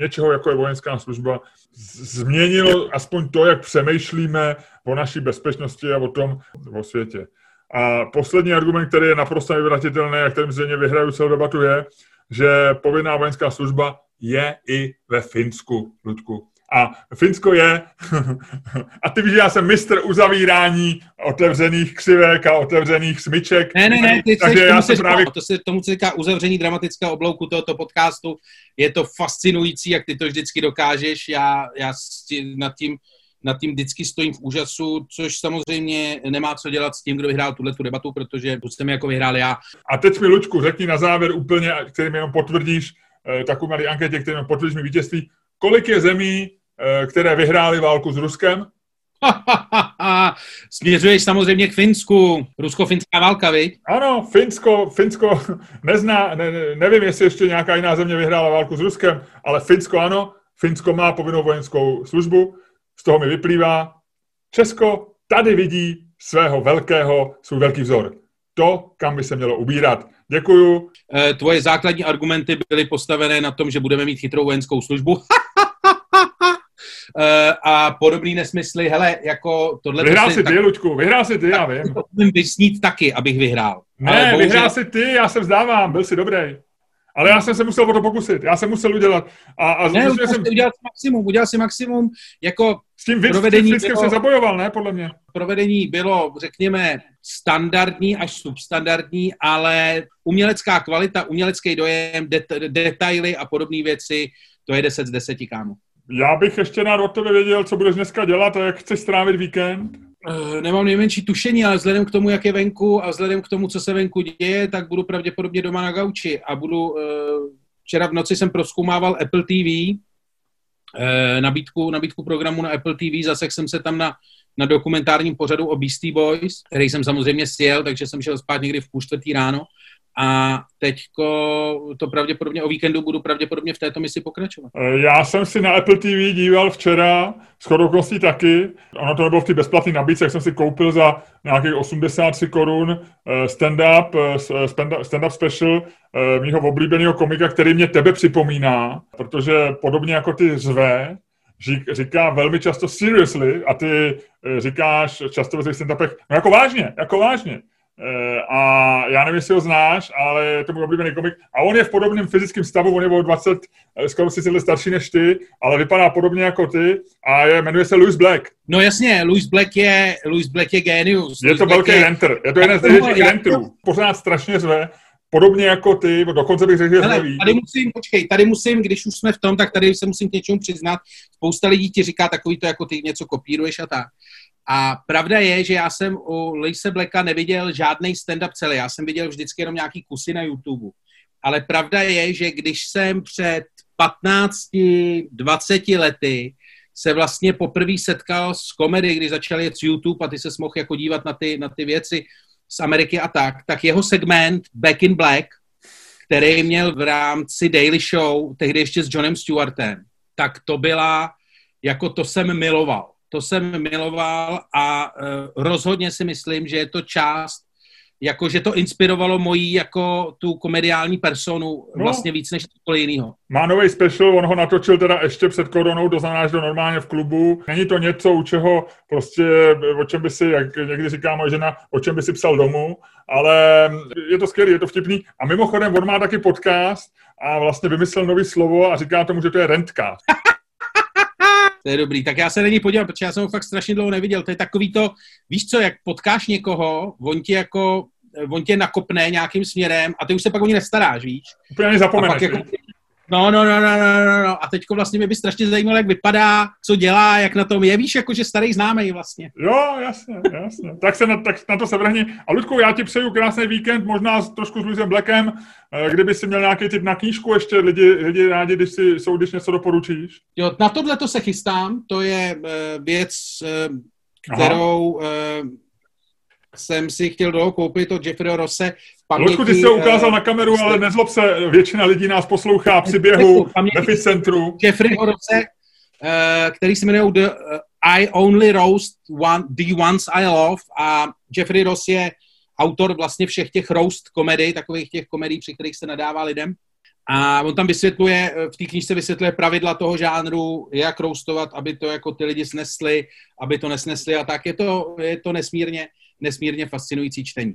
něčeho, jako je vojenská služba, změnilo aspoň to, jak přemýšlíme o naší bezpečnosti a o tom o světě. A poslední argument, který je naprosto nevyvratitelný a kterým zřejmě vyhraju celou debatu, je, že povinná vojenská služba je i ve Finsku, Ludku. A Finsko je, <laughs> a ty víš, že já jsem mistr uzavírání otevřených křivek a otevřených smyček. Ne, ne, ne, ty takže já jsem právě... To se tomu se říká uzavření dramatického oblouku tohoto podcastu. Je to fascinující, jak ty to vždycky dokážeš. Já, já nad tím, nad tím vždycky stojím v úžasu, což samozřejmě nemá co dělat s tím, kdo vyhrál tuhle tu debatu, protože jsem jako vyhrál já. A teď mi, Lučku, řekni na závěr úplně, kterým jenom potvrdíš, eh, takovou malý anketě, kterým potvrdíš mi vítězství, kolik je zemí, Eh, které vyhrály válku s Ruskem? <laughs> Směřuješ samozřejmě k Finsku. Rusko-finská válka, viď? Ano, Finsko, Finsko <laughs> nezná, ne, nevím, jestli ještě nějaká jiná země vyhrála válku s Ruskem, ale Finsko ano, Finsko má povinnou vojenskou službu, z toho mi vyplývá, Česko tady vidí svého velkého, svůj velký vzor. To, kam by se mělo ubírat. Děkuju. Eh, tvoje základní argumenty byly postavené na tom, že budeme mít chytrou vojenskou službu. <laughs> Eh, a podobný nesmysly. Hele, jako tohle... Vyhrál si ty, tak, Luďku, vyhrál si ty, já vím. To musím vysnít taky, abych vyhrál. Ne, Ale bohužel... vyhrál si ty, já se vzdávám, byl si dobrý. Ale já jsem se musel o to pokusit, já jsem musel udělat. A, a ne, udělal jsem... udělal si maximum, udělal si maximum, jako S tím víc, provedení s tím bylo, se zabojoval, ne, podle mě? Provedení bylo, řekněme, standardní až substandardní, ale umělecká kvalita, umělecký dojem, det, detaily a podobné věci, to je 10 z 10, kámo. Já bych ještě rád od tebe věděl, co budeš dneska dělat a jak chceš strávit víkend. Uh, nemám nejmenší tušení, ale vzhledem k tomu, jak je venku a vzhledem k tomu, co se venku děje, tak budu pravděpodobně doma na gauči. A budu... Uh, včera v noci jsem proskoumával Apple TV, eh, nabídku, nabídku programu na Apple TV, zase jsem se tam na, na dokumentárním pořadu o Beastie Boys, který jsem samozřejmě sjel, takže jsem šel spát někdy v půl čtvrtý ráno a teďko to pravděpodobně o víkendu budu pravděpodobně v této misi pokračovat. Eh, já jsem si na Apple TV díval včera, s okolností taky, ono to nebylo v té bezplatné nabídce, jak jsem si koupil za nějakých 83 korun eh, stand-up, eh, stand-up special mýho oblíbeného komika, který mě tebe připomíná, protože podobně jako ty řve, říká velmi často seriously a ty říkáš často ve svých stand-upech, no jako vážně, jako vážně. Eh, a já nevím, jestli ho znáš, ale je to můj oblíbený komik. A on je v podobném fyzickém stavu, on je o 20, eh, skoro si let starší než ty, ale vypadá podobně jako ty a je, jmenuje se Louis Black. No jasně, Louis Black je, Louis Black je genius. Je to velký je... renter, je to jeden z největších renterů. Pořád strašně zve, podobně jako ty, dokonce bych řekl, že Tady musím, počkej, tady musím, když už jsme v tom, tak tady se musím k něčemu přiznat. Spousta lidí ti říká takový to, jako ty něco kopíruješ a tak. A pravda je, že já jsem u Lise Blacka neviděl žádný stand-up celý. Já jsem viděl vždycky jenom nějaký kusy na YouTube. Ale pravda je, že když jsem před 15, 20 lety se vlastně poprvé setkal s komedy, když začal jet z YouTube a ty se mohl jako dívat na ty, na ty věci z Ameriky a tak, tak jeho segment Back in Black, který měl v rámci Daily Show, tehdy ještě s Johnem Stewartem, tak to byla, jako to jsem miloval. To jsem miloval a uh, rozhodně si myslím, že je to část jako že to inspirovalo mojí jako tu komediální personu no. vlastně víc než cokoliv jiného. Má nový special, on ho natočil teda ještě před koronou, to znamená, že to normálně v klubu. Není to něco, u čeho prostě, o čem by si, jak někdy říká moje žena, o čem by si psal domů, ale je to skvělý, je to vtipný. A mimochodem, on má taky podcast a vlastně vymyslel nový slovo a říká tomu, že to je rentcast. To je dobrý. Tak já se na něj podíval, protože já jsem ho fakt strašně dlouho neviděl. To je takový to, víš co, jak potkáš někoho, on ti jako, on tě nakopne nějakým směrem a ty už se pak o ní nestaráš, víš? Úplně zapomeneš. Jako, no, no, no, no, no, no, no. A teďko vlastně mě by strašně zajímalo, jak vypadá, co dělá, jak na tom je. Víš, jako že starý známý vlastně. Jo, jasně, jasně. tak, se na, tak na to se vrhni. A Ludku, já ti přeju krásný víkend, možná trošku s Luisem Blackem, Eh, kdyby si měl nějaký typ na knížku ještě, lidi, lidi rádi, když si jsou, když něco doporučíš? Jo, na tohle to se chystám, to je uh, věc, uh, kterou uh, jsem si chtěl dlouho koupit od Jeffreyho Rosse. Paměti, Loďku, ty jsi to ukázal na kameru, ale nezlob se, většina lidí nás poslouchá při běhu ve centru. Jeffreyho Rosse, uh, který se jmenuje The, uh, I Only Roast one, The Ones I Love a Jeffrey Ross je autor vlastně všech těch roast komedii, takových těch komedií, při kterých se nadává lidem. A on tam vysvětluje, v té knižce vysvětluje pravidla toho žánru, jak roustovat, aby to jako ty lidi snesli, aby to nesnesli a tak. Je to, je to nesmírně, nesmírně fascinující čtení.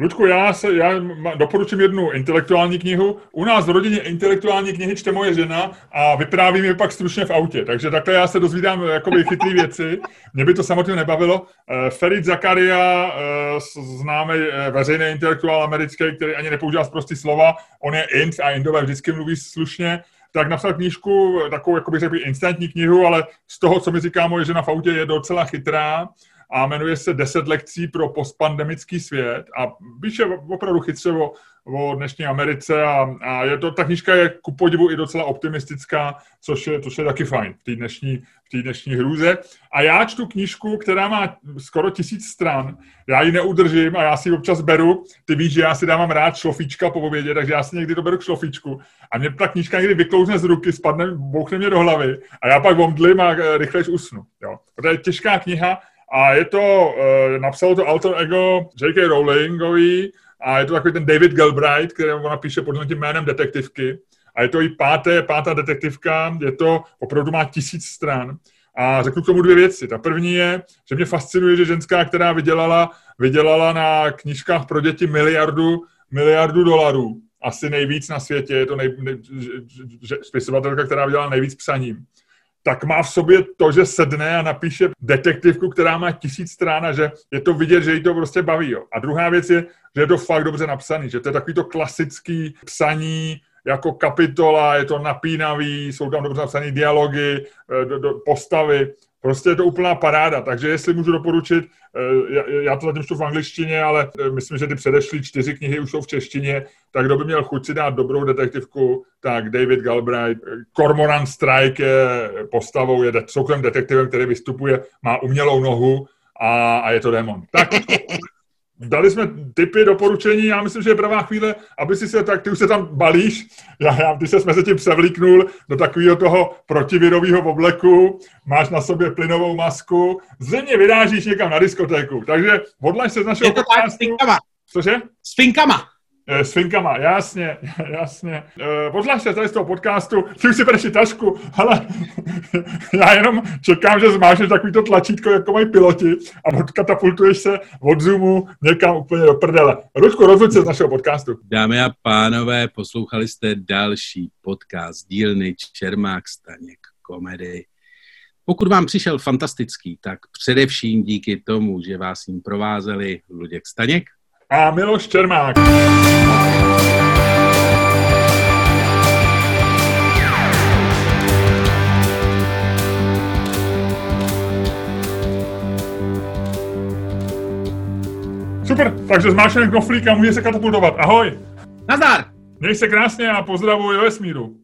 Ludku, já, se, já doporučím jednu intelektuální knihu. U nás v rodině intelektuální knihy čte moje žena a vypráví mi pak stručně v autě. Takže takhle já se dozvídám jakoby chytrý věci. Mě by to samotně nebavilo. Eh, Ferid Zakaria, eh, známý eh, veřejný intelektuál americký, který ani nepoužívá prostý slova, on je int a indové vždycky mluví slušně, tak napsal knížku, takovou, jako bych řekl, instantní knihu, ale z toho, co mi říká moje žena v autě, je docela chytrá a jmenuje se 10 lekcí pro postpandemický svět a píše opravdu chytře o, o dnešní Americe a, a je to, ta knižka je ku podivu i docela optimistická, což je, což je taky fajn v té dnešní, dnešní hrůze. A já čtu knížku, která má skoro tisíc stran, já ji neudržím a já si ji občas beru. Ty víš, že já si dávám rád šlofíčka po obědě, takže já si někdy doberu k šlofíčku. A mě ta knížka někdy vyklouzne z ruky, spadne, bouchne mě do hlavy a já pak omdlím a eh, rychlejš usnu. Jo. To je těžká kniha, a je to, uh, napsalo to alter ego J.K. Rowlingový a je to takový ten David Galbraith, který ona píše pod tím jménem detektivky. A je to i páté, pátá detektivka, je to, opravdu má tisíc stran. A řeknu k tomu dvě věci. Ta první je, že mě fascinuje, že ženská, která vydělala, vydělala na knížkách pro děti miliardu, miliardu dolarů, asi nejvíc na světě, je to nej, nej, spisovatelka, která vydělala nejvíc psaním tak má v sobě to, že sedne a napíše detektivku, která má tisíc strán a že je to vidět, že jí to prostě baví. Jo. A druhá věc je, že je to fakt dobře napsaný, že to je takový to klasický psaní, jako kapitola, je to napínavý, jsou tam dobře napsané dialogy, eh, do, do, postavy, prostě je to úplná paráda, takže jestli můžu doporučit, eh, já to zatím čtu v angličtině, ale eh, myslím, že ty předešlý čtyři knihy už jsou v češtině, tak kdo by měl chuť si dát dobrou detektivku, tak David Galbraith. Cormoran Strike je postavou, je soukromým detektivem, který vystupuje, má umělou nohu a, a je to démon. Tak <laughs> dali jsme typy, doporučení, já myslím, že je pravá chvíle, aby si se, tak ty už se tam balíš, já, já ty se mezi tím převlíknul do takového toho protivirového obleku, máš na sobě plynovou masku, zřejmě vyrážíš někam na diskotéku, takže odlaž se z našeho podcastu. Cože? S finkama. Eh, s finkama, jasně, <laughs> jasně. Pozvlášť se tady z toho podcastu, ty už si bereš tašku, ale <laughs> já jenom čekám, že zmášneš takový to tlačítko, jako mají piloti a odkatapultuješ se od Zoomu někam úplně do prdele. Ručku, rozhoď se z našeho podcastu. Dámy a pánové, poslouchali jste další podcast dílny Čermák Staněk komedy. Pokud vám přišel fantastický, tak především díky tomu, že vás jim provázeli Luděk Staněk a Miloš Čermák. Super, takže zmáčkneme knoflík a může se katapultovat. Ahoj! Nazdar! Měj se krásně a pozdravuji do vesmíru.